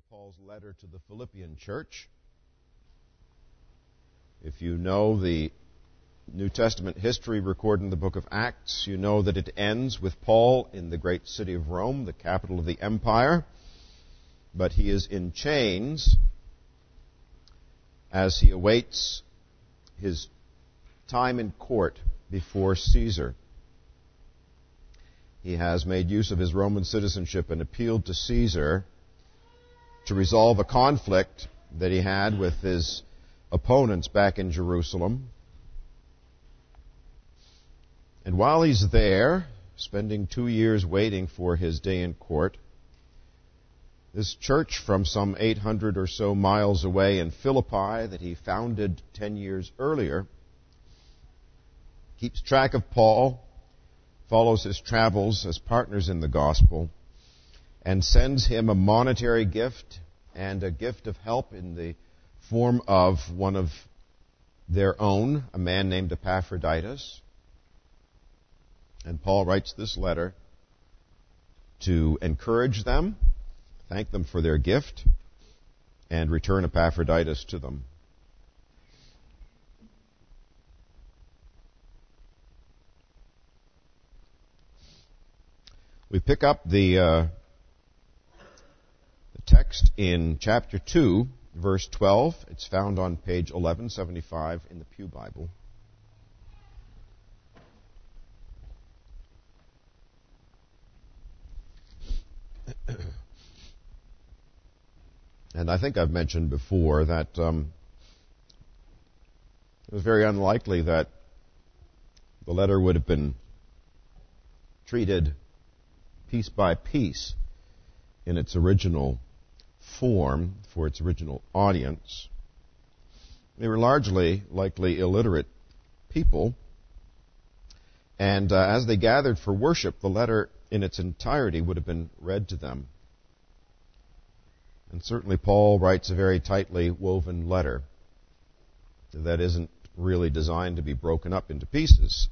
through Paul's letter to the Philippian church. If you know the New Testament history recorded in the book of Acts, you know that it ends with Paul in the great city of Rome, the capital of the empire, but he is in chains as he awaits his time in court before Caesar. He has made use of his Roman citizenship and appealed to Caesar to resolve a conflict that he had with his opponents back in Jerusalem. And while he's there, spending two years waiting for his day in court, this church from some 800 or so miles away in Philippi that he founded 10 years earlier keeps track of Paul, follows his travels as partners in the gospel, and sends him a monetary gift and a gift of help in the form of one of their own, a man named Epaphroditus. And Paul writes this letter to encourage them, thank them for their gift, and return Epaphroditus to them. We pick up the, uh, text in chapter 2, verse 12. It's found on page 1175 in the Pew Bible. and I think I've mentioned before that um, it was very unlikely that the letter would have been treated piece by piece in its original form for its original audience. They were largely likely illiterate people, and uh, as they gathered for worship, the letter in its entirety would have been read to them. And certainly Paul writes a very tightly woven letter that isn't really designed to be broken up into pieces.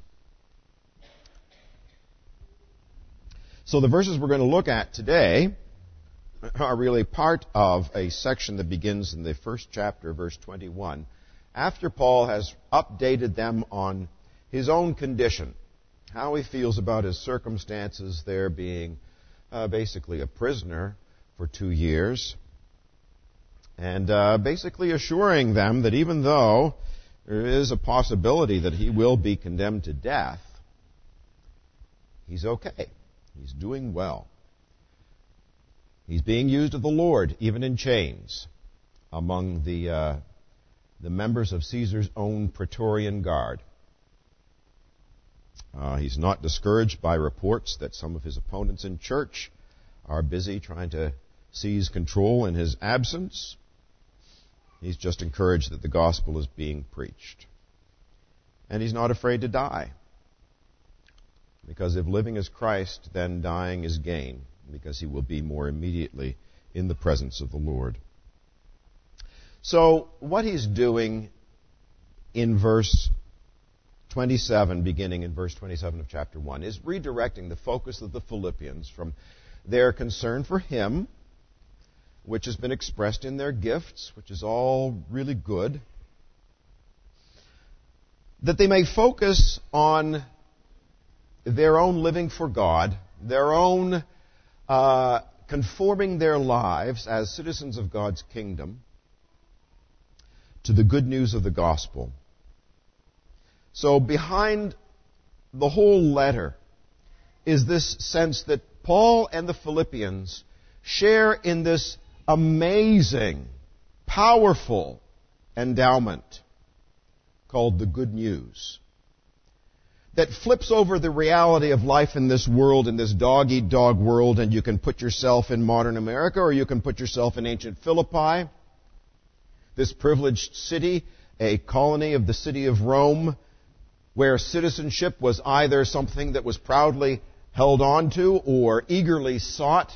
So the verses we're going to look at today are really part of a section that begins in the first chapter, verse 21, after Paul has updated them on his own condition, how he feels about his circumstances there being uh, basically a prisoner for two years, and uh, basically assuring them that even though there is a possibility that he will be condemned to death, he's okay. He's doing well. He's being used of the Lord, even in chains, among the, uh, the members of Caesar's own Praetorian Guard. Uh, he's not discouraged by reports that some of his opponents in church are busy trying to seize control in his absence. He's just encouraged that the gospel is being preached. And he's not afraid to die. Because if living is Christ, then dying is gain, because he will be more immediately in the presence of the Lord. So, what he's doing in verse 27, beginning in verse 27 of chapter 1, is redirecting the focus of the Philippians from their concern for him, which has been expressed in their gifts, which is all really good, that they may focus on their own living for God, their own uh, conforming their lives as citizens of God's kingdom to the good news of the gospel. So behind the whole letter is this sense that Paul and the Philippians share in this amazing, powerful endowment called the good news that flips over the reality of life in this world, in this dog eat dog world, and you can put yourself in modern America or you can put yourself in ancient Philippi, this privileged city, a colony of the city of Rome, where citizenship was either something that was proudly held on to or eagerly sought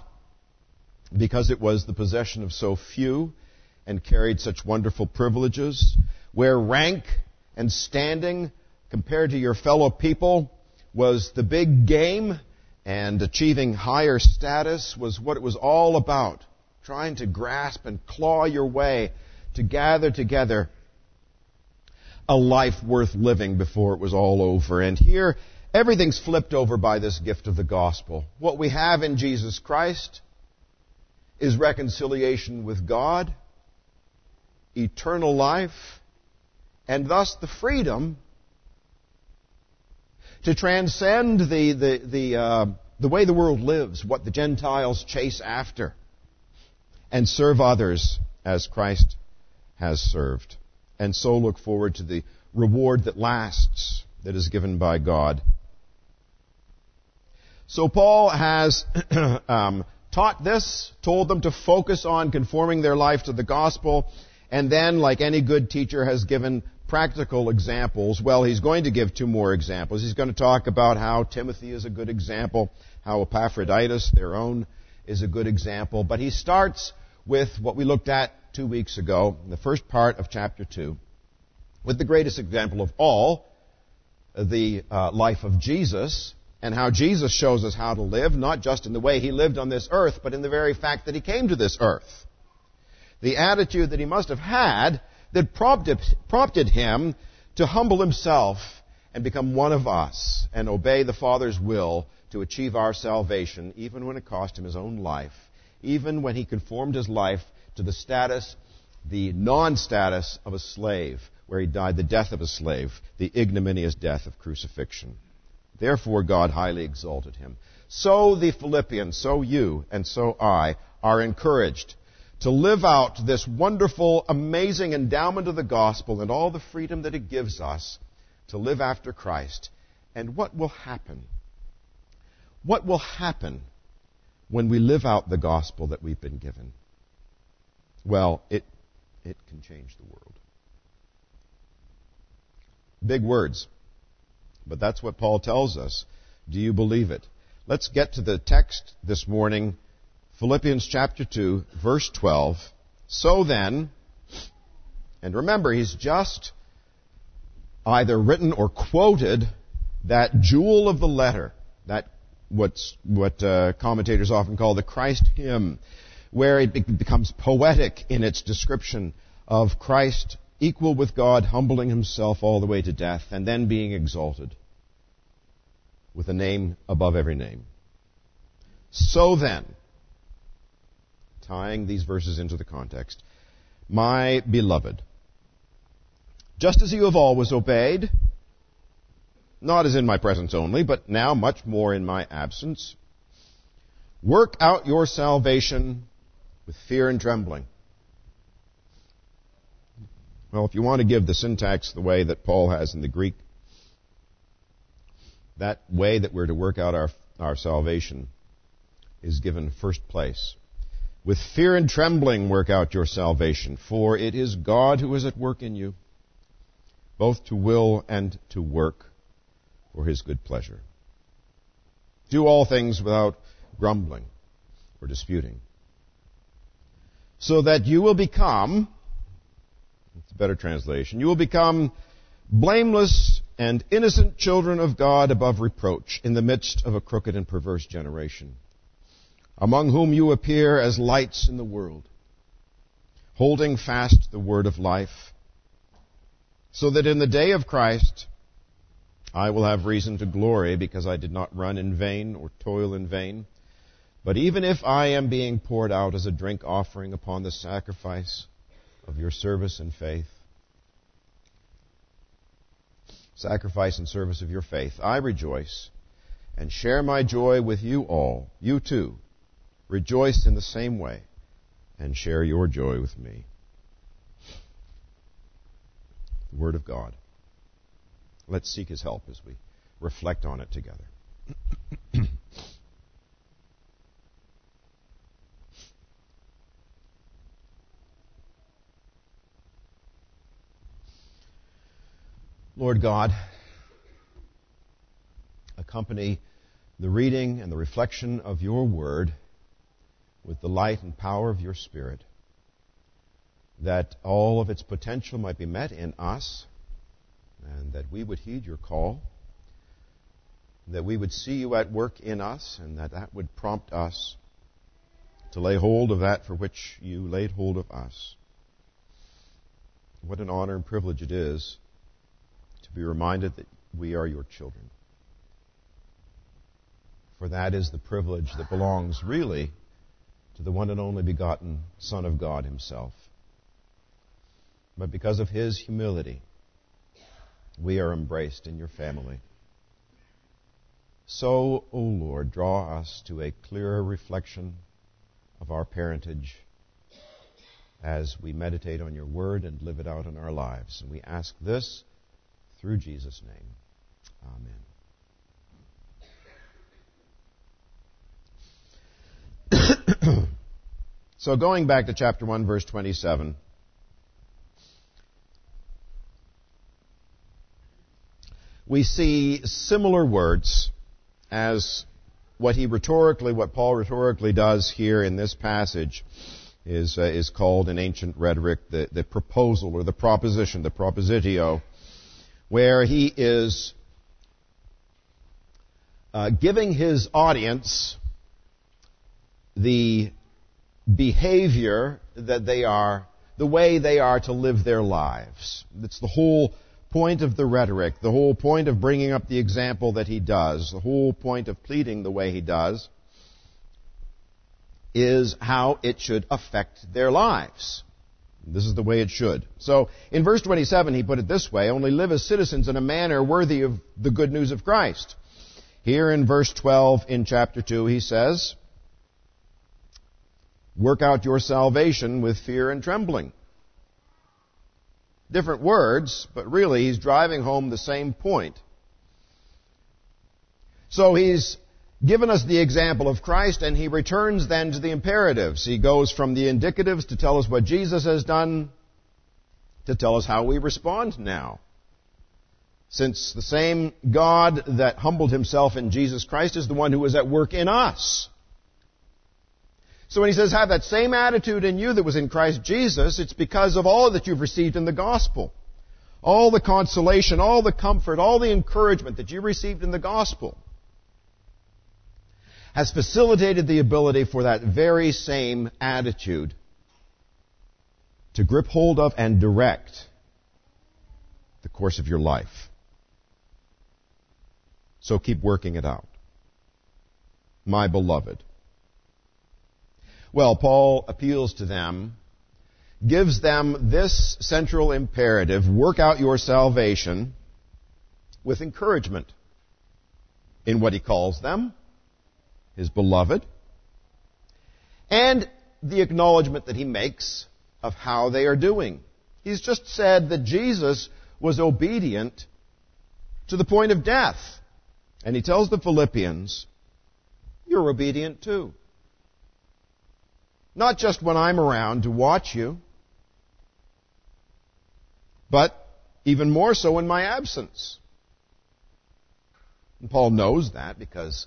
because it was the possession of so few and carried such wonderful privileges, where rank and standing compared to your fellow people was the big game, and achieving higher status was what it was all about trying to grasp and claw your way to gather together a life worth living before it was all over. And here, everything's flipped over by this gift of the gospel. What we have in Jesus Christ is reconciliation with God, eternal life, and thus the freedom to transcend the, the, the, uh, the way the world lives, what the Gentiles chase after, and serve others as Christ has served. And so look forward to the reward that lasts, that is given by God. So Paul has um, taught this, told them to focus on conforming their life to the gospel, and then, like any good teacher, has given practical examples. Well, he's going to give two more examples. He's going to talk about how Timothy is a good example, how Epaphroditus, their own, is a good example. But he starts with what we looked at two weeks ago, the first part of chapter 2, with the greatest example of all, the uh, life of Jesus, and how Jesus shows us how to live, not just in the way he lived on this earth, but in the very fact that he came to this earth. The attitude that he must have had that prompted, prompted him to humble himself and become one of us and obey the Father's will to achieve our salvation, even when it cost him his own life, even when he conformed his life to the status, the non status of a slave, where he died the death of a slave, the ignominious death of crucifixion. Therefore, God highly exalted him. So the Philippians, so you, and so I are encouraged to live out this wonderful, amazing endowment of the gospel and all the freedom that it gives us to live after Christ. And what will happen? What will happen when we live out the gospel that we've been given? Well, it, it can change the world. Big words. But that's what Paul tells us. Do you believe it? Let's get to the text this morning Philippians chapter 2, verse 12. So then, and remember, he's just either written or quoted that jewel of the letter, that what's, what uh, commentators often call the Christ hymn, where it becomes poetic in its description of Christ equal with God, humbling himself all the way to death, and then being exalted with a name above every name. So then, tying these verses into the context. My beloved, just as you have always obeyed, not as in my presence only, but now much more in my absence, work out your salvation with fear and trembling. Well, if you want to give the syntax the way that Paul has in the Greek, that way that we're to work out our, our salvation is given first place. With fear and trembling work out your salvation, for it is God who is at work in you, both to will and to work for his good pleasure. Do all things without grumbling or disputing, so that you will become, it's a better translation, you will become blameless and innocent children of God above reproach in the midst of a crooked and perverse generation among whom you appear as lights in the world, holding fast the word of life, so that in the day of Christ I will have reason to glory because I did not run in vain or toil in vain. But even if I am being poured out as a drink offering upon the sacrifice of your service and faith, sacrifice and service of your faith, I rejoice and share my joy with you all, you too Rejoice in the same way and share your joy with me. The Word of God. Let's seek His help as we reflect on it together. Lord God, accompany the reading and the reflection of your word with the light and power of your Spirit, that all of its potential might be met in us, and that we would heed your call, that we would see you at work in us, and that that would prompt us to lay hold of that for which you laid hold of us. What an honor and privilege it is to be reminded that we are your children. For that is the privilege that belongs really to the one and only begotten Son of God Himself. But because of His humility, we are embraced in your family. So, O Lord, draw us to a clearer reflection of our parentage as we meditate on your word and live it out in our lives. And we ask this through Jesus' name. Amen. So going back to chapter 1, verse 27. We see similar words as what he rhetorically, what Paul rhetorically does here in this passage is, uh, is called in ancient rhetoric the, the proposal or the proposition, the propositio, where he is uh, giving his audience the behavior that they are, the way they are to live their lives. It's the whole point of the rhetoric, the whole point of bringing up the example that he does, the whole point of pleading the way he does, is how it should affect their lives. This is the way it should. So, in verse 27, he put it this way, only live as citizens in a manner worthy of the good news of Christ. Here in verse 12 in chapter 2, he says, work out your salvation with fear and trembling different words, but really he's driving home the same point. So he's given us the example of Christ and he returns then to the imperatives. He goes from the indicatives to tell us what Jesus has done to tell us how we respond now. Since the same God that humbled himself in Jesus Christ is the one who is at work in us. So when he says have that same attitude in you that was in Christ Jesus, it's because of all that you've received in the gospel. All the consolation, all the comfort, all the encouragement that you received in the gospel has facilitated the ability for that very same attitude to grip hold of and direct the course of your life. So keep working it out. My beloved. Well, Paul appeals to them, gives them this central imperative, work out your salvation with encouragement in what he calls them, his beloved, and the acknowledgement that he makes of how they are doing. He's just said that Jesus was obedient to the point of death. And he tells the Philippians, you're obedient too. Not just when I'm around to watch you, but even more so in my absence. And Paul knows that because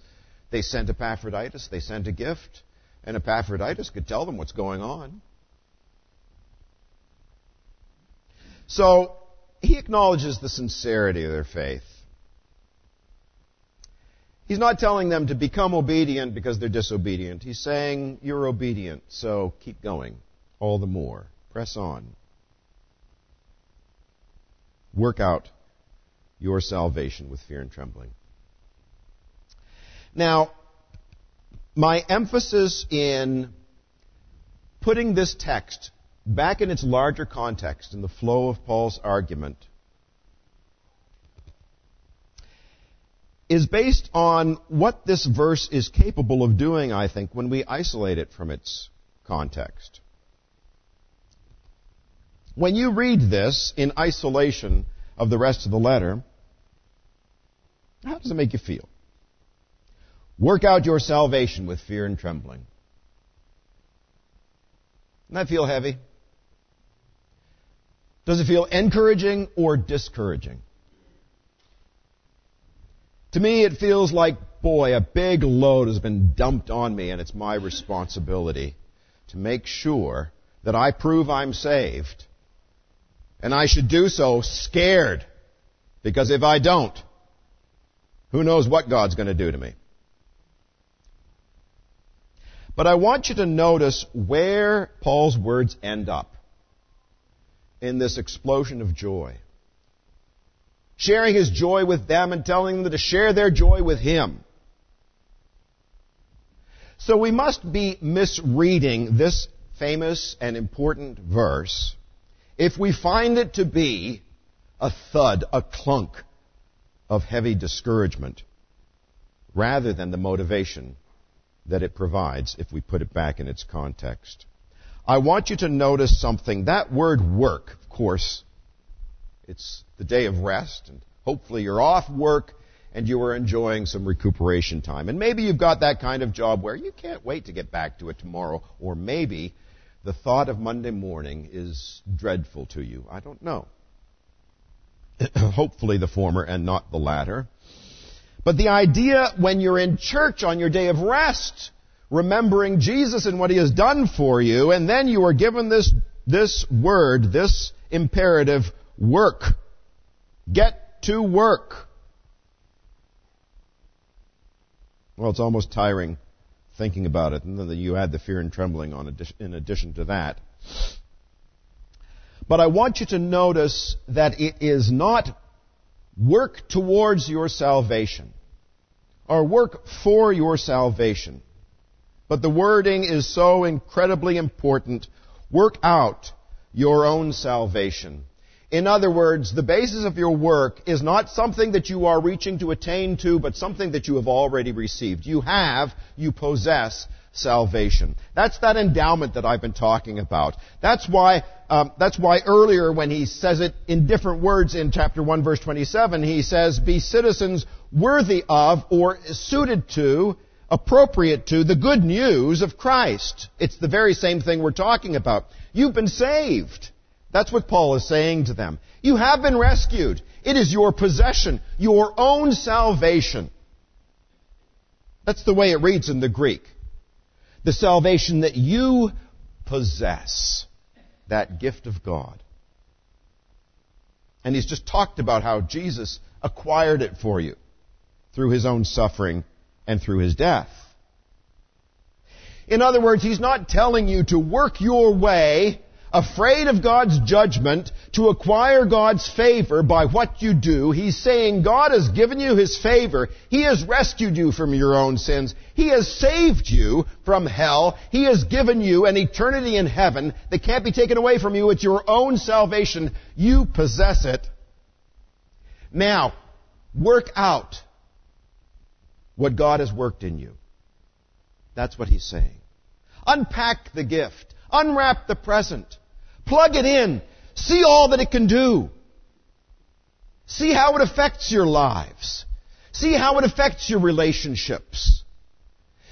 they sent Epaphroditus, they sent a gift, and Epaphroditus could tell them what's going on. So, he acknowledges the sincerity of their faith. He's not telling them to become obedient because they're disobedient. He's saying, You're obedient, so keep going all the more. Press on. Work out your salvation with fear and trembling. Now, my emphasis in putting this text back in its larger context in the flow of Paul's argument is based on what this verse is capable of doing, I think, when we isolate it from its context. When you read this in isolation of the rest of the letter, how does it make you feel? Work out your salvation with fear and trembling. Doesn't that feel heavy? Does it feel encouraging or discouraging? To me, it feels like, boy, a big load has been dumped on me, and it's my responsibility to make sure that I prove I'm saved. And I should do so scared. Because if I don't, who knows what God's going to do to me. But I want you to notice where Paul's words end up in this explosion of joy. Sharing his joy with them and telling them to share their joy with him. So we must be misreading this famous and important verse if we find it to be a thud, a clunk of heavy discouragement, rather than the motivation that it provides if we put it back in its context. I want you to notice something. That word work, of course, it's the day of rest, and hopefully you're off work and you are enjoying some recuperation time. And maybe you've got that kind of job where you can't wait to get back to it tomorrow, or maybe the thought of Monday morning is dreadful to you. I don't know. Hopefully the former and not the latter. But the idea when you're in church on your day of rest, remembering Jesus and what He has done for you, and then you are given this, this word, this imperative, work. Get to work. Well, it's almost tiring thinking about it, and then you add the fear and trembling on in addition to that. But I want you to notice that it is not work towards your salvation or work for your salvation. But the wording is so incredibly important. Work out your own salvation. In other words, the basis of your work is not something that you are reaching to attain to, but something that you have already received. You have, you possess salvation. That's that endowment that I've been talking about. That's why, um, that's why earlier when he says it in different words in chapter 1 verse 27, he says, be citizens worthy of or suited to, appropriate to the good news of Christ. It's the very same thing we're talking about. You've been saved. That's what Paul is saying to them. You have been rescued. It is your possession, your own salvation. That's the way it reads in the Greek. The salvation that you possess. That gift of God. And he's just talked about how Jesus acquired it for you through his own suffering and through his death. In other words, he's not telling you to work your way afraid of God's judgment to acquire God's favor by what you do. He's saying God has given you His favor. He has rescued you from your own sins. He has saved you from hell. He has given you an eternity in heaven that can't be taken away from you. It's your own salvation. You possess it. Now, work out what God has worked in you. That's what he's saying. Unpack the gift. Unwrap the present. Plug it in. See all that it can do. See how it affects your lives. See how it affects your relationships.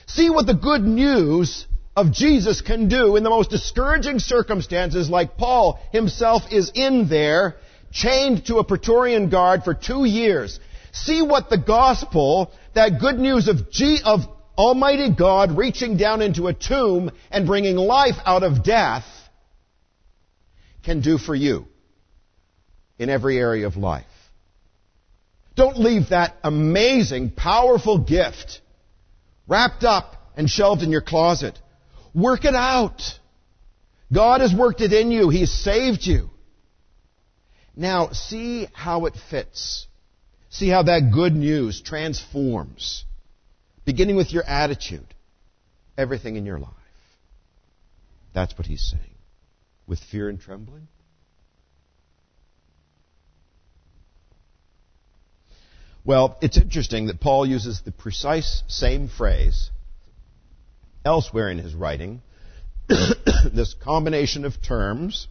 See what the good news of Jesus can do in the most discouraging circumstances like Paul himself is in there, chained to a Praetorian guard for two years. See what the gospel, that good news of, G, of Almighty God reaching down into a tomb and bringing life out of death, can do for you in every area of life. Don't leave that amazing, powerful gift wrapped up and shelved in your closet. Work it out. God has worked it in you. He's saved you. Now, see how it fits. See how that good news transforms, beginning with your attitude, everything in your life. That's what he's saying with fear and trembling? Well, it's interesting that Paul uses the precise same phrase elsewhere in his writing, this combination of terms,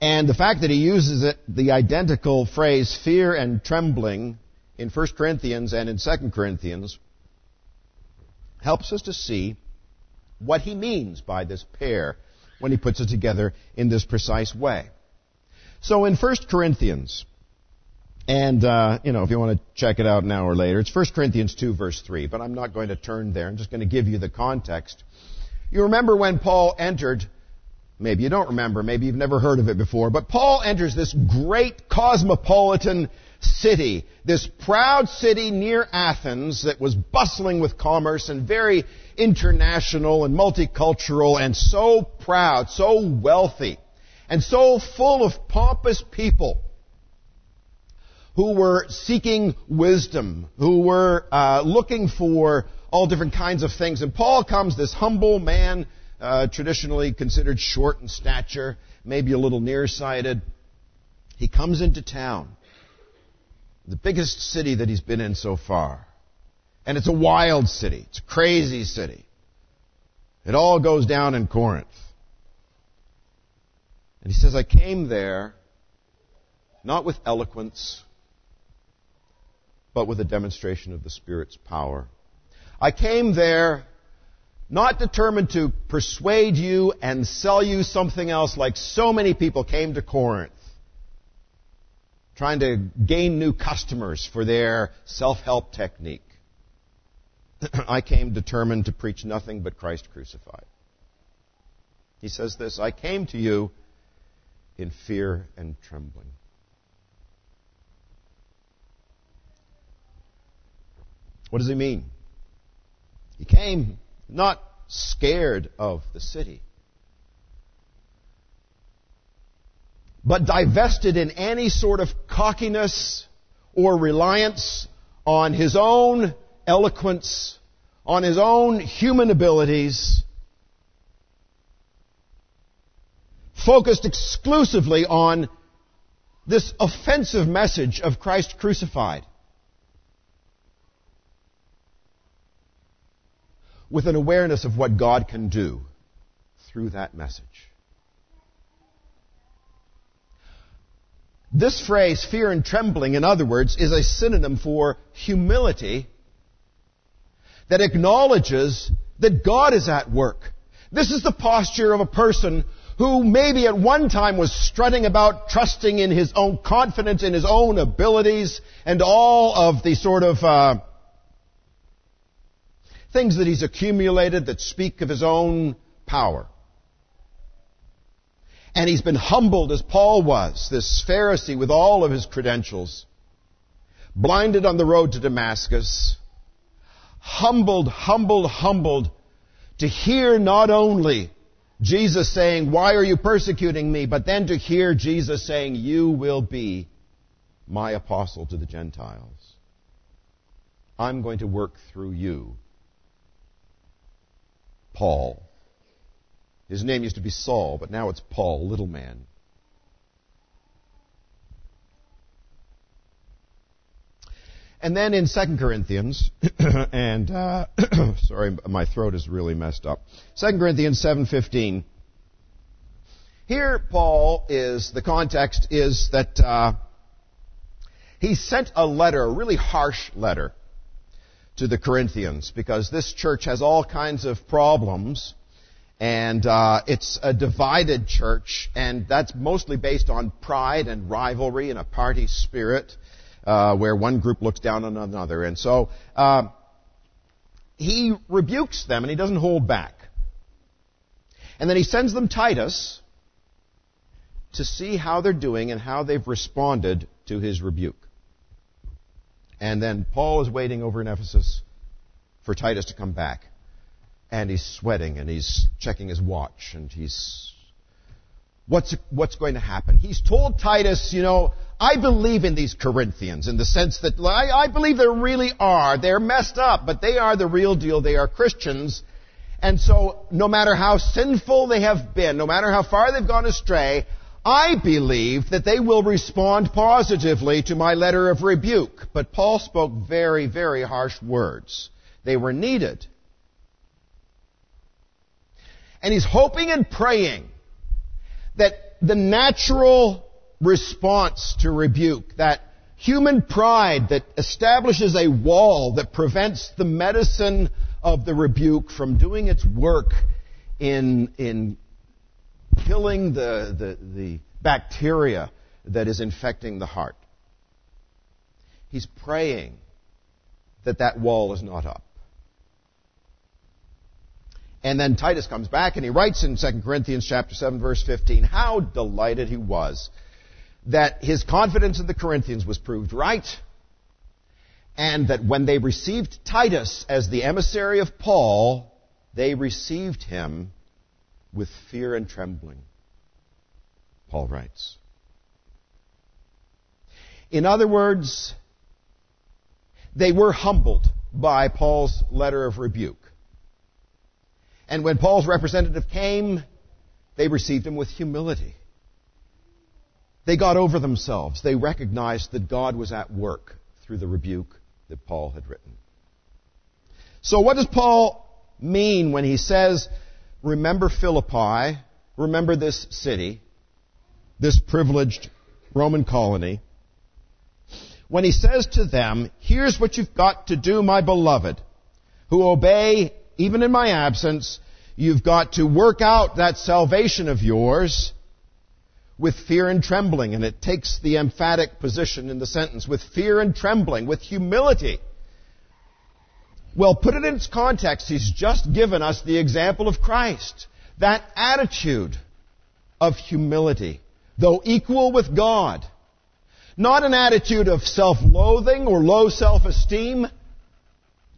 and the fact that he uses it, the identical phrase fear and trembling in 1 Corinthians and in 2 Corinthians helps us to see what he means by this pair when he puts it together in this precise way. So in 1 Corinthians, and, uh, you know, if you want to check it out now or later, it's 1 Corinthians 2 verse 3, but I'm not going to turn there. I'm just going to give you the context. You remember when Paul entered Maybe you don't remember, maybe you've never heard of it before, but Paul enters this great cosmopolitan city, this proud city near Athens that was bustling with commerce and very international and multicultural and so proud, so wealthy, and so full of pompous people who were seeking wisdom, who were uh, looking for all different kinds of things. And Paul comes, this humble man, uh, traditionally considered short in stature, maybe a little nearsighted. He comes into town, the biggest city that he's been in so far. And it's a wild city. It's a crazy city. It all goes down in Corinth. And he says, I came there not with eloquence, but with a demonstration of the Spirit's power. I came there not determined to persuade you and sell you something else like so many people came to Corinth, trying to gain new customers for their self-help technique. I came determined to preach nothing but Christ crucified. He says this, I came to you in fear and trembling. What does he mean? He came not scared of the city, but divested in any sort of cockiness or reliance on his own eloquence, on his own human abilities, focused exclusively on this offensive message of Christ crucified. with an awareness of what God can do through that message. This phrase, fear and trembling, in other words, is a synonym for humility that acknowledges that God is at work. This is the posture of a person who maybe at one time was strutting about trusting in his own confidence in his own abilities and all of the sort of uh, things that he's accumulated that speak of his own power. And he's been humbled as Paul was, this Pharisee with all of his credentials, blinded on the road to Damascus, humbled, humbled, humbled to hear not only Jesus saying, why are you persecuting me? But then to hear Jesus saying, you will be my apostle to the Gentiles. I'm going to work through you Paul. His name used to be Saul, but now it's Paul, little man. And then in 2 Corinthians, and uh, sorry, my throat is really messed up. 2 Corinthians 7:15. Here, Paul is the context is that uh, he sent a letter, a really harsh letter, to the Corinthians because this church has all kinds of problems and uh, it's a divided church, and that's mostly based on pride and rivalry and a party spirit, uh, where one group looks down on another. And so uh, he rebukes them, and he doesn't hold back. And then he sends them Titus to see how they're doing and how they've responded to his rebuke. And then Paul is waiting over in Ephesus for Titus to come back. And he's sweating and he's checking his watch and he's, what's, what's going to happen? He's told Titus, you know, I believe in these Corinthians in the sense that I, I believe they really are. They're messed up, but they are the real deal. They are Christians. And so, no matter how sinful they have been, no matter how far they've gone astray, I believe that they will respond positively to my letter of rebuke. But Paul spoke very, very harsh words. They were needed. And he's hoping and praying that the natural response to rebuke, that human pride that establishes a wall that prevents the medicine of the rebuke from doing its work in, in killing the, the, the bacteria that is infecting the heart. He's praying that that wall is not up. And then Titus comes back and he writes in 2 Corinthians chapter 7 verse 15 how delighted he was that his confidence in the Corinthians was proved right and that when they received Titus as the emissary of Paul, they received him with fear and trembling. Paul writes. In other words, they were humbled by Paul's letter of rebuke. And when Paul's representative came, they received him with humility. They got over themselves. They recognized that God was at work through the rebuke that Paul had written. So what does Paul mean when he says, remember Philippi, remember this city, this privileged Roman colony? When he says to them, here's what you've got to do, my beloved, who obey even in my absence, you've got to work out that salvation of yours with fear and trembling. And it takes the emphatic position in the sentence with fear and trembling, with humility. Well, put it in its context. He's just given us the example of Christ. That attitude of humility, though equal with God. Not an attitude of self-loathing or low self-esteem,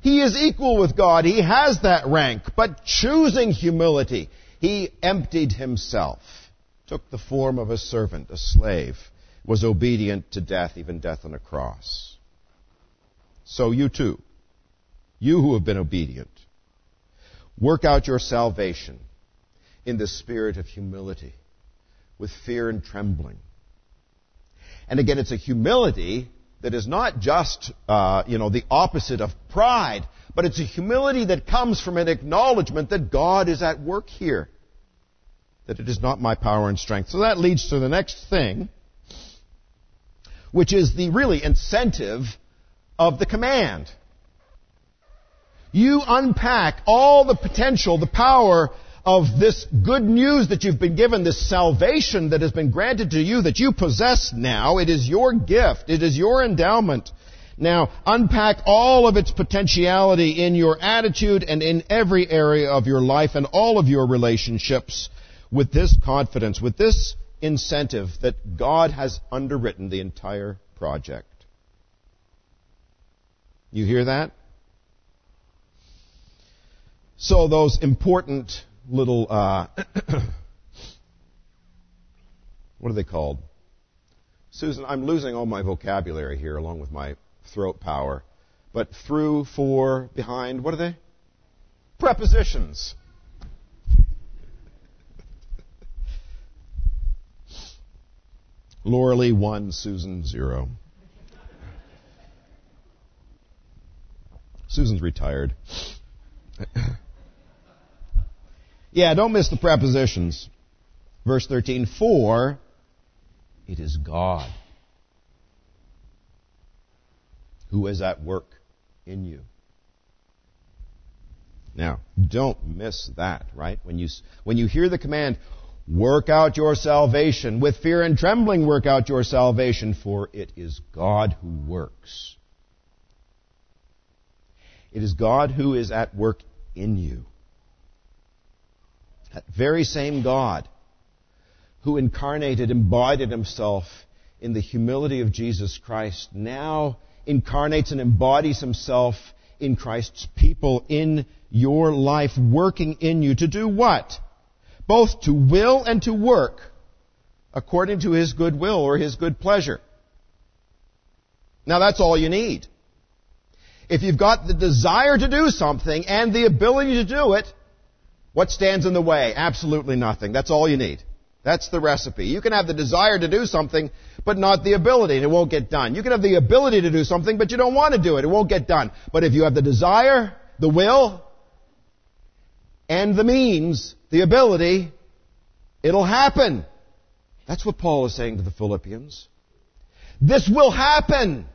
he is equal with God. He has that rank. But choosing humility, he emptied himself, took the form of a servant, a slave, was obedient to death, even death on a cross. So you too, you who have been obedient, work out your salvation in the spirit of humility, with fear and trembling. And again, it's a humility that is not just, uh, you know, the opposite of pride, but it's a humility that comes from an acknowledgement that God is at work here. That it is not my power and strength. So that leads to the next thing, which is the really incentive of the command. You unpack all the potential, the power of this good news that you've been given, this salvation that has been granted to you that you possess now. It is your gift. It is your endowment. Now, unpack all of its potentiality in your attitude and in every area of your life and all of your relationships with this confidence, with this incentive that God has underwritten the entire project. You hear that? So those important little, uh, what are they called? Susan, I'm losing all my vocabulary here along with my throat power. But through, for, behind, what are they? Prepositions. Lauralee 1, Susan 0. Susan's retired. Yeah, don't miss the prepositions. Verse 13, for it is God who is at work in you. Now, don't miss that, right? When you, when you hear the command, work out your salvation, with fear and trembling work out your salvation, for it is God who works. It is God who is at work in you. Very same God who incarnated, embodied himself in the humility of Jesus Christ, now incarnates and embodies himself in Christ's people in your life, working in you to do what? Both to will and to work according to his good will or his good pleasure. Now that's all you need. If you've got the desire to do something and the ability to do it, what stands in the way? Absolutely nothing. That's all you need. That's the recipe. You can have the desire to do something, but not the ability, and it won't get done. You can have the ability to do something, but you don't want to do it. It won't get done. But if you have the desire, the will, and the means, the ability, it'll happen. That's what Paul is saying to the Philippians. This will happen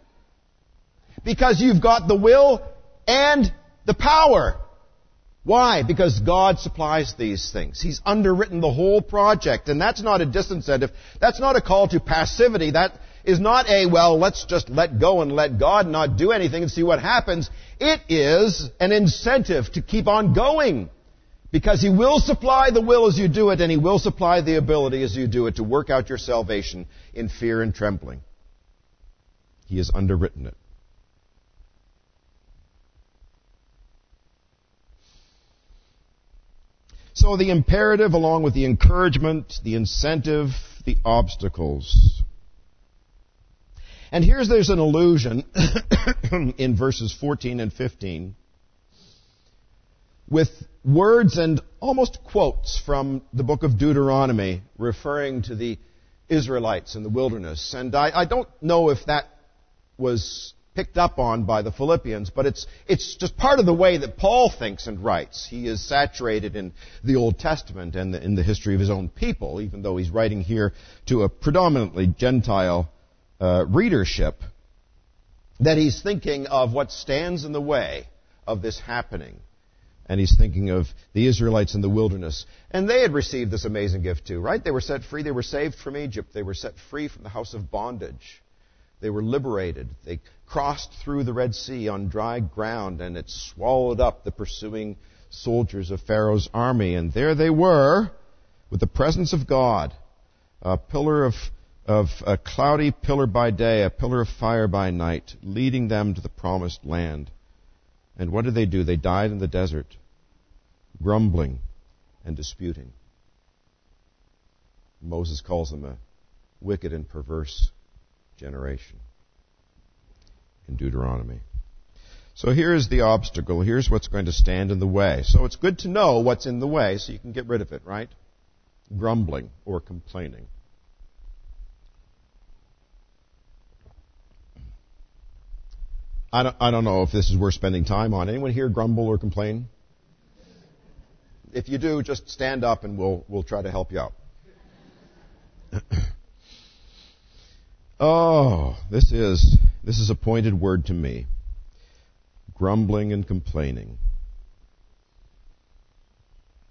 because you've got the will and the power. Why? Because God supplies these things. He's underwritten the whole project, and that's not a disincentive. That's not a call to passivity. That is not a, well, let's just let go and let God not do anything and see what happens. It is an incentive to keep on going. Because He will supply the will as you do it, and He will supply the ability as you do it to work out your salvation in fear and trembling. He has underwritten it. So the imperative along with the encouragement, the incentive, the obstacles. And here's there's an allusion in verses 14 and 15 with words and almost quotes from the book of Deuteronomy referring to the Israelites in the wilderness. And I, I don't know if that was picked up on by the Philippians, but it's, it's just part of the way that Paul thinks and writes. He is saturated in the Old Testament and the, in the history of his own people, even though he's writing here to a predominantly Gentile uh, readership, that he's thinking of what stands in the way of this happening. And he's thinking of the Israelites in the wilderness. And they had received this amazing gift too, right? They were set free. They were saved from Egypt. They were set free from the house of bondage. They were liberated. They crossed through the Red Sea on dry ground and it swallowed up the pursuing soldiers of Pharaoh's army. And there they were with the presence of God, a pillar of, of a cloudy pillar by day, a pillar of fire by night, leading them to the promised land. And what did they do? They died in the desert, grumbling and disputing. Moses calls them a wicked and perverse generation in Deuteronomy. So here's the obstacle. Here's what's going to stand in the way. So it's good to know what's in the way so you can get rid of it, right? Grumbling or complaining. I don't, I don't know if this is worth spending time on. Anyone here grumble or complain? If you do, just stand up and we'll, we'll try to help you out. Oh, this is this is a pointed word to me. Grumbling and complaining.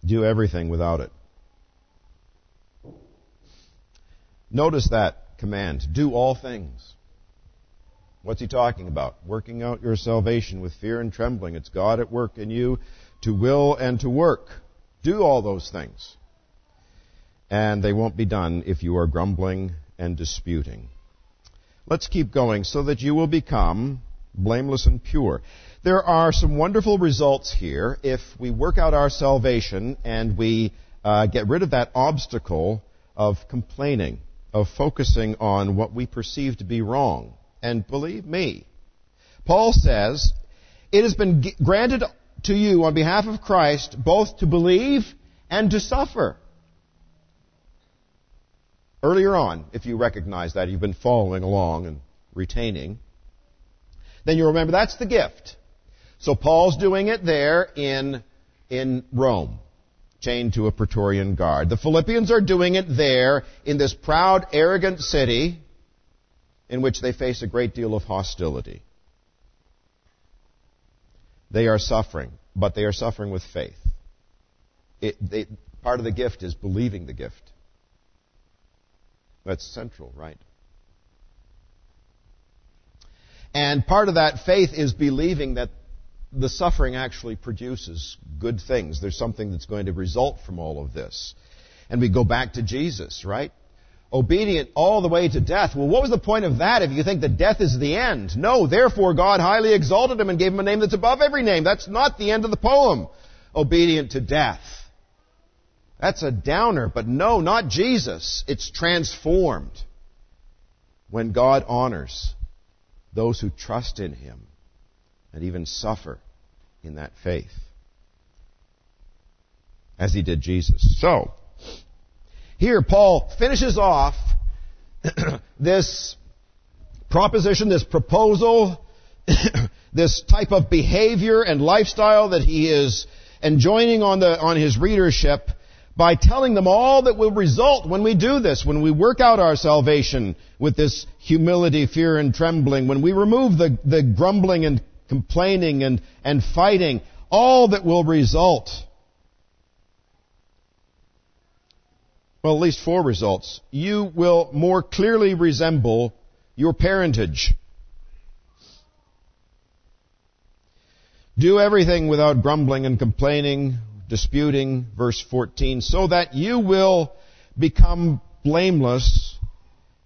Do everything without it. Notice that command. Do all things. What's he talking about? Working out your salvation with fear and trembling. It's God at work in you to will and to work. Do all those things. And they won't be done if you are grumbling and disputing. Let's keep going so that you will become blameless and pure. There are some wonderful results here if we work out our salvation and we uh, get rid of that obstacle of complaining, of focusing on what we perceive to be wrong. And believe me, Paul says, it has been granted to you on behalf of Christ both to believe and to suffer earlier on, if you recognize that, you've been following along and retaining, then you remember that's the gift. So Paul's doing it there in, in Rome, chained to a Praetorian guard. The Philippians are doing it there in this proud, arrogant city in which they face a great deal of hostility. They are suffering, but they are suffering with faith. It, they, part of the gift is believing the gift. That's central, right? And part of that faith is believing that the suffering actually produces good things. There's something that's going to result from all of this. And we go back to Jesus, right? Obedient all the way to death. Well, what was the point of that if you think that death is the end? No, therefore God highly exalted him and gave him a name that's above every name. That's not the end of the poem. Obedient to death. That's a downer, but no, not Jesus. It's transformed when God honors those who trust in Him and even suffer in that faith, as He did Jesus. So, here Paul finishes off this proposition, this proposal, this type of behavior and lifestyle that he is enjoining on, the, on his readership by telling them all that will result when we do this, when we work out our salvation with this humility, fear, and trembling, when we remove the, the grumbling and complaining and, and fighting, all that will result. Well, at least four results. You will more clearly resemble your parentage. Do everything without grumbling and complaining, disputing, verse 14, so that you will become blameless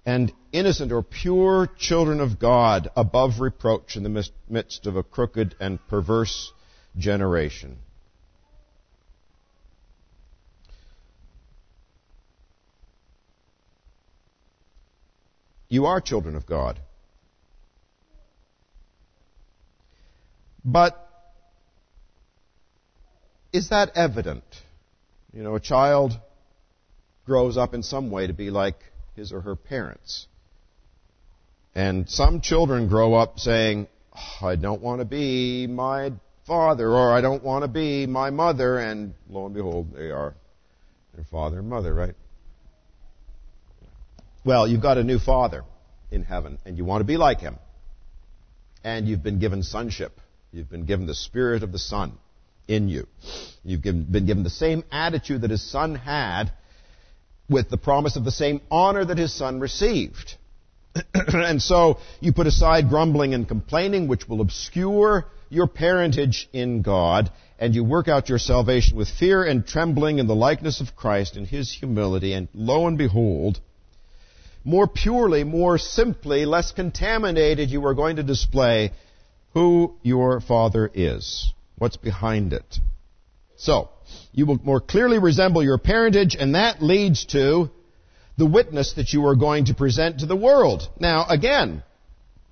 and innocent or pure children of God above reproach in the midst of a crooked and perverse generation. You are children of God. But is that evident? You know, a child grows up in some way to be like his or her parents. And some children grow up saying, oh, I don't want to be my father, or I don't want to be my mother, and lo and behold, they are their father and mother, right? Well, you've got a new father in heaven, and you want to be like him. And you've been given sonship. You've been given the spirit of the Son in you. You've been given the same attitude that his son had with the promise of the same honor that his son received. and so you put aside grumbling and complaining, which will obscure your parentage in God, and you work out your salvation with fear and trembling in the likeness of Christ in his humility, and lo and behold, more purely, more simply, less contaminated, you are going to display who your Father is, what's behind it. So, you will more clearly resemble your parentage, and that leads to the witness that you are going to present to the world. Now, again,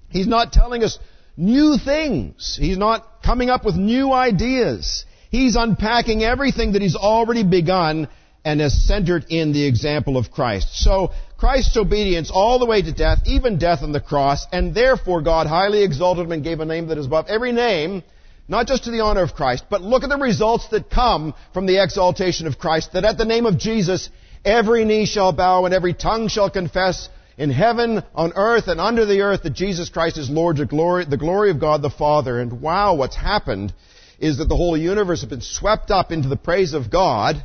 he's not telling us new things. He's not coming up with new ideas. He's unpacking everything that he's already begun and has centered in the example of Christ. So, Christ's obedience all the way to death, even death on the cross, and therefore God highly exalted him and gave a name that is above every name, not just to the honor of Christ, but look at the results that come from the exaltation of Christ, that at the name of Jesus, every knee shall bow and every tongue shall confess in heaven, on earth, and under the earth that Jesus Christ is Lord, the glory, the glory of God the Father. And wow, what's happened is that the whole universe has been swept up into the praise of God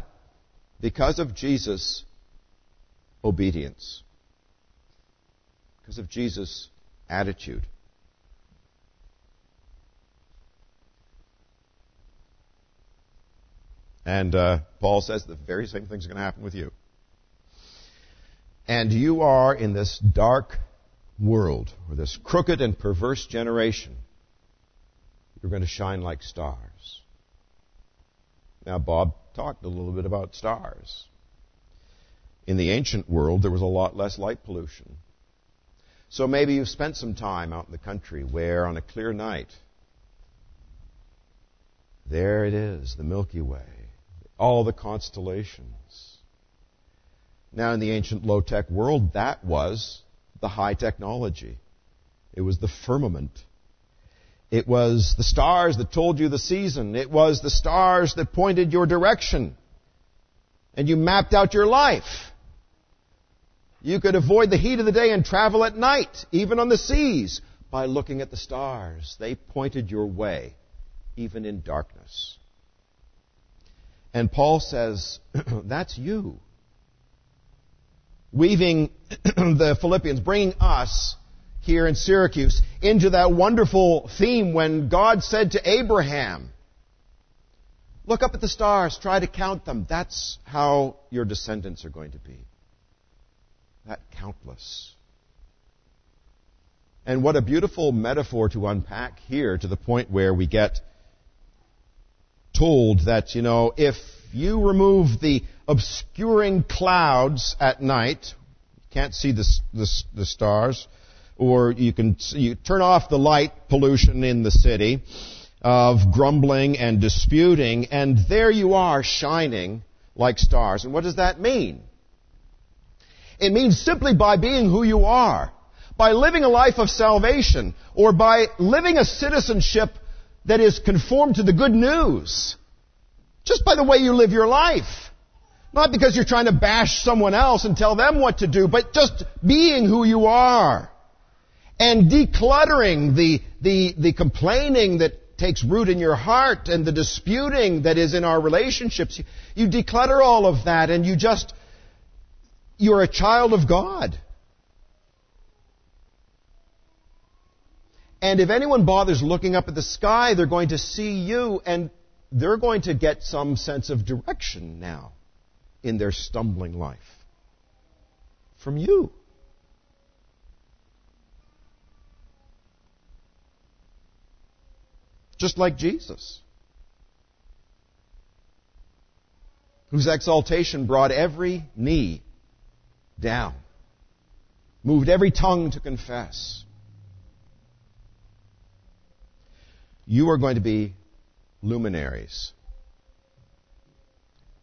because of Jesus' obedience. Because of Jesus' attitude. And uh, Paul says the very same thing's going to happen with you. And you are in this dark world, or this crooked and perverse generation. You're going to shine like stars. Now, Bob talked a little bit about stars. In the ancient world, there was a lot less light pollution. So maybe you've spent some time out in the country where, on a clear night, there it is, the Milky Way all the constellations. Now, in the ancient low tech world, that was the high technology. It was the firmament. It was the stars that told you the season. It was the stars that pointed your direction. And you mapped out your life. You could avoid the heat of the day and travel at night, even on the seas, by looking at the stars. They pointed your way, even in darkness. And Paul says, that's you. Weaving the Philippians, bringing us here in Syracuse into that wonderful theme when God said to Abraham, Look up at the stars, try to count them. That's how your descendants are going to be. That countless. And what a beautiful metaphor to unpack here to the point where we get told that, you know, if you remove the obscuring clouds at night, you can't see the, the, the stars, or you can you turn off the light pollution in the city of grumbling and disputing, and there you are shining like stars. And what does that mean? It means simply by being who you are, by living a life of salvation, or by living a citizenship that is conformed to the good news. Just by the way you live your life. Not because you're trying to bash someone else and tell them what to do, but just being who you are. And decluttering the, the, the complaining that takes root in your heart and the disputing that is in our relationships. You declutter all of that and you just, you're a child of God. And if anyone bothers looking up at the sky, they're going to see you. And they're going to get some sense of direction now in their stumbling life from you. Just like Jesus, whose exaltation brought every knee down, moved every tongue to confess. You are going to be luminaries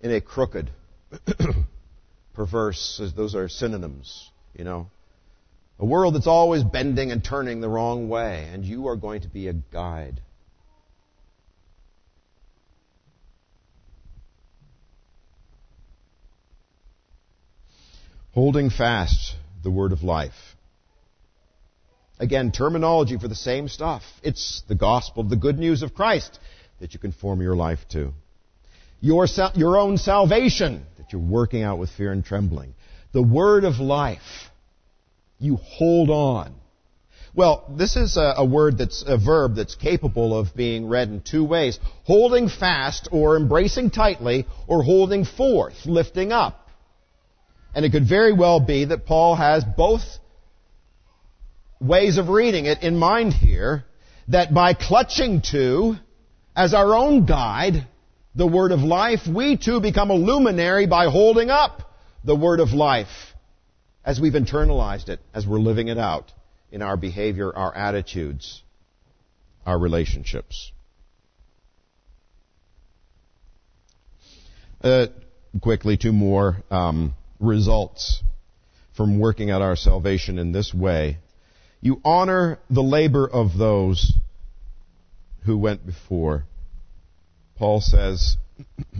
in a crooked, perverse, those are synonyms, you know. A world that's always bending and turning the wrong way, and you are going to be a guide. Holding fast the word of life. Again, terminology for the same stuff. It's the gospel, the good news of Christ that you conform your life to. Your, your own salvation that you're working out with fear and trembling. The word of life. You hold on. Well, this is a, a, word that's a verb that's capable of being read in two ways. Holding fast or embracing tightly or holding forth, lifting up. And it could very well be that Paul has both ways of reading it in mind here, that by clutching to as our own guide, the Word of life, we too become a luminary by holding up the Word of life as we've internalized it, as we're living it out in our behavior, our attitudes, our relationships. Uh, quickly, two more um, results from working out our salvation in this way. You honor the labor of those who went before. Paul says,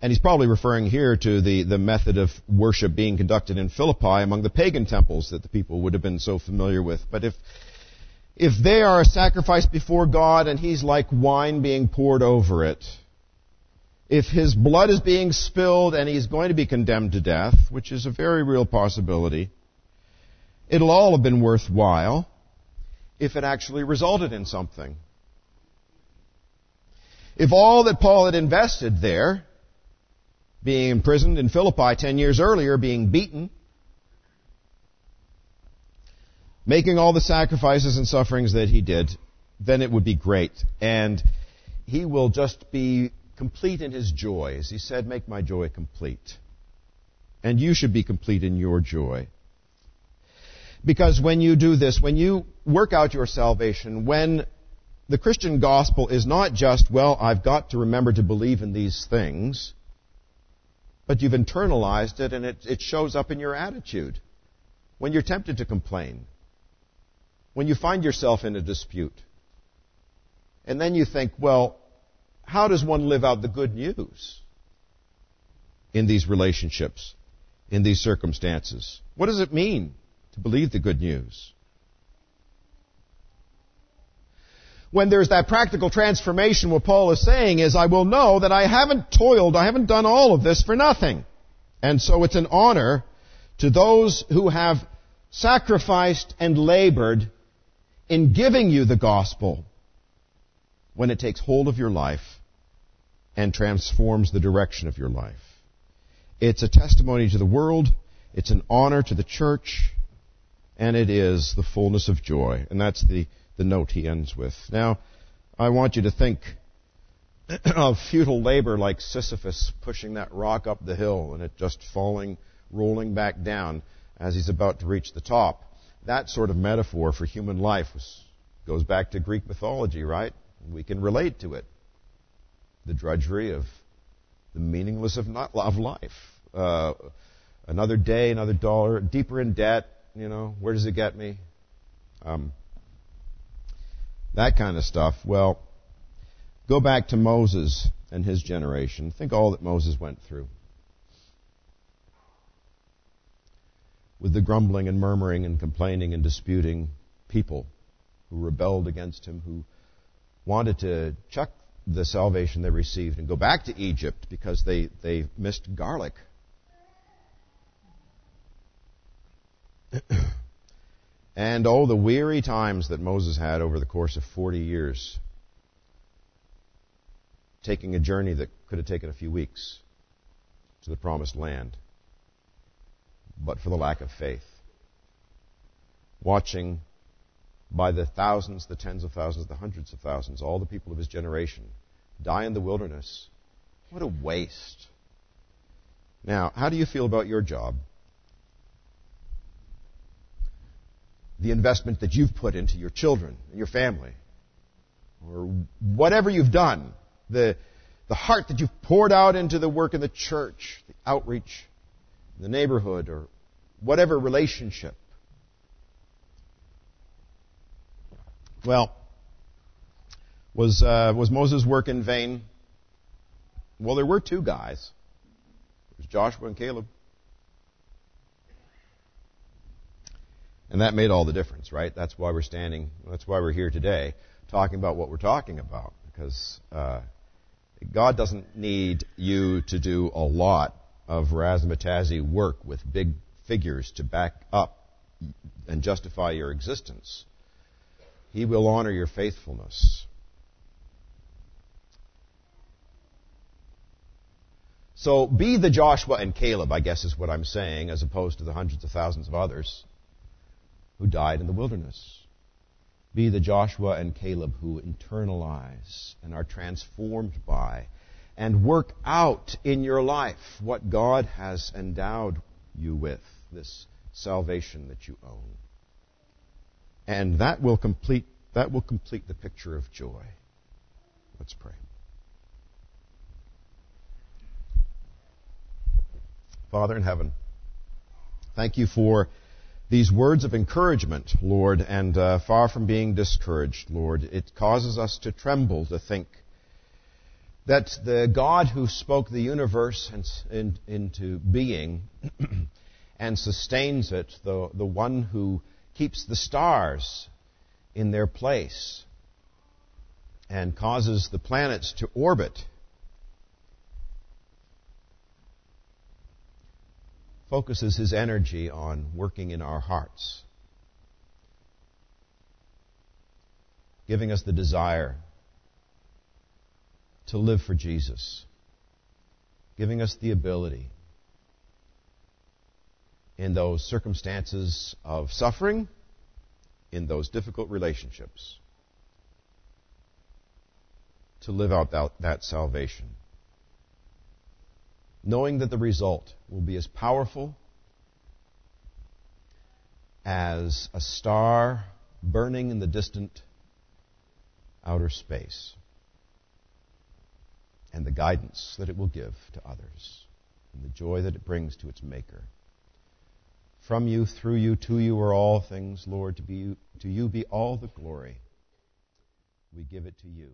and he's probably referring here to the, the method of worship being conducted in Philippi among the pagan temples that the people would have been so familiar with. But if, if they are a sacrifice before God and he's like wine being poured over it, if his blood is being spilled and he's going to be condemned to death, which is a very real possibility, it'll all have been worthwhile if it actually resulted in something. If all that Paul had invested there, being imprisoned in Philippi ten years earlier, being beaten, making all the sacrifices and sufferings that he did, then it would be great. And he will just be complete in his joy. As he said, make my joy complete. And you should be complete in your joy. Because when you do this, when you work out your salvation, when the Christian gospel is not just, well, I've got to remember to believe in these things, but you've internalized it and it, it shows up in your attitude. When you're tempted to complain, when you find yourself in a dispute, and then you think, well, how does one live out the good news in these relationships, in these circumstances? What does it mean to believe the good news? when there's that practical transformation, what Paul is saying is, I will know that I haven't toiled, I haven't done all of this for nothing. And so it's an honor to those who have sacrificed and labored in giving you the gospel when it takes hold of your life and transforms the direction of your life. It's a testimony to the world, it's an honor to the church, and it is the fullness of joy. And that's the the note he ends with. Now, I want you to think of futile labor like Sisyphus pushing that rock up the hill and it just falling, rolling back down as he's about to reach the top. That sort of metaphor for human life was, goes back to Greek mythology, right? We can relate to it. The drudgery of the meaningless of, not, of life. Uh, another day, another dollar, deeper in debt, you know, where does it get me? Um, that kind of stuff. Well, go back to Moses and his generation. Think all that Moses went through. With the grumbling and murmuring and complaining and disputing people who rebelled against him, who wanted to chuck the salvation they received and go back to Egypt because they, they missed garlic. And oh, the weary times that Moses had over the course of 40 years. taking a journey that could have taken a few weeks to the promised land, but for the lack of faith. Watching by the thousands, the tens of thousands, the hundreds of thousands, all the people of his generation die in the wilderness. What a waste. Now, how do you feel about your job? The investment that you've put into your children and your family, or whatever you've done, the, the heart that you've poured out into the work in the church, the outreach, the neighborhood, or whatever relationship. Well, was, uh, was Moses' work in vain? Well, there were two guys. Was Joshua and Caleb. And that made all the difference, right? That's why we're standing, that's why we're here today, talking about what we're talking about. Because uh, God doesn't need you to do a lot of razzmatazzy work with big figures to back up and justify your existence. He will honor your faithfulness. So be the Joshua and Caleb, I guess is what I'm saying, as opposed to the hundreds of thousands of others who died in the wilderness. Be the Joshua and Caleb who internalize and are transformed by and work out in your life what God has endowed you with, this salvation that you own. And that will complete, that will complete the picture of joy. Let's pray. Father in heaven, thank you for these words of encouragement, Lord, and uh, far from being discouraged, Lord, it causes us to tremble to think that the God who spoke the universe in, into being and sustains it, the, the one who keeps the stars in their place and causes the planets to orbit focuses his energy on working in our hearts, giving us the desire to live for Jesus, giving us the ability in those circumstances of suffering, in those difficult relationships, to live out that, that salvation knowing that the result will be as powerful as a star burning in the distant outer space, and the guidance that it will give to others, and the joy that it brings to its Maker. From you, through you, to you are all things, Lord. To, be, to you be all the glory. We give it to you.